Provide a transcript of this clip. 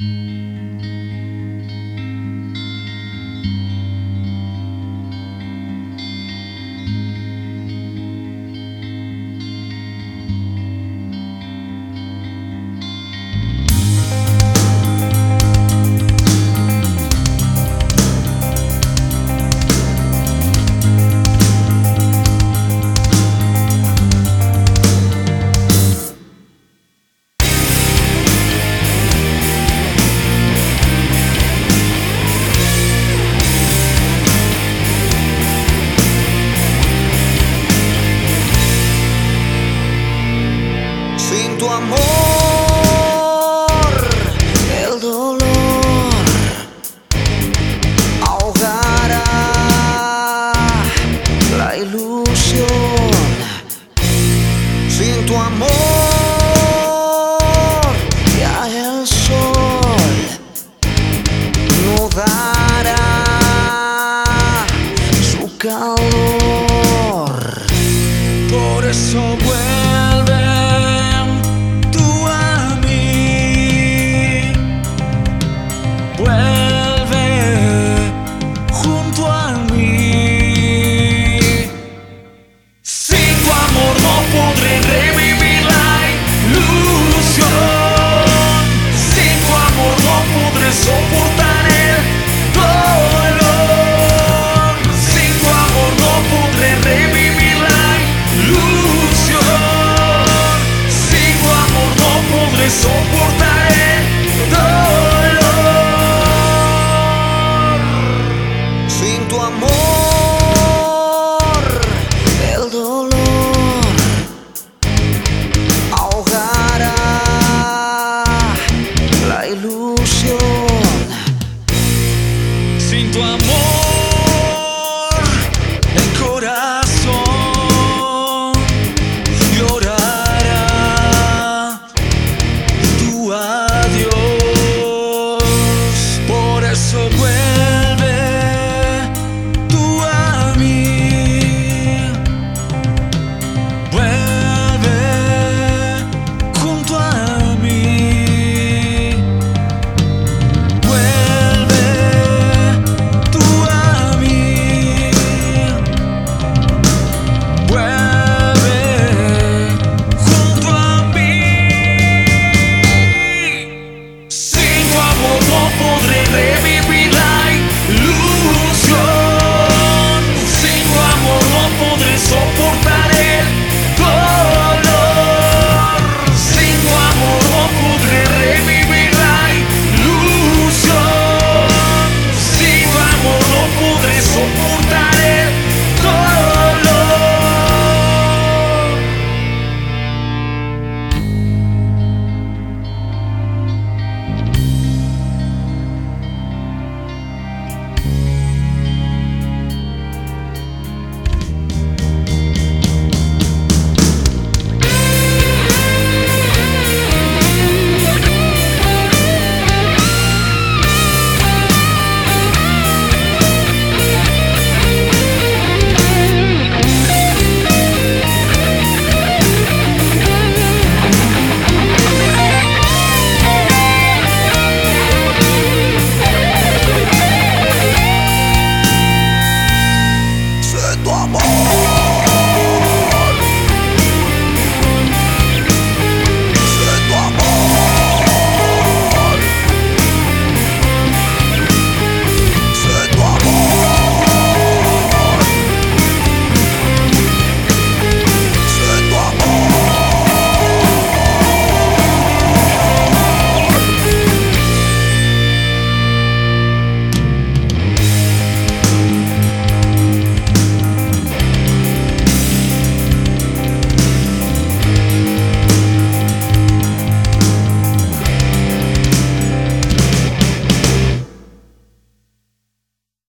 Sin amor, el dolor ahogará la ilusión. Sin tu amor, ya el sol no dará su calor. Por eso vuelve ilusión. Sin tu amor.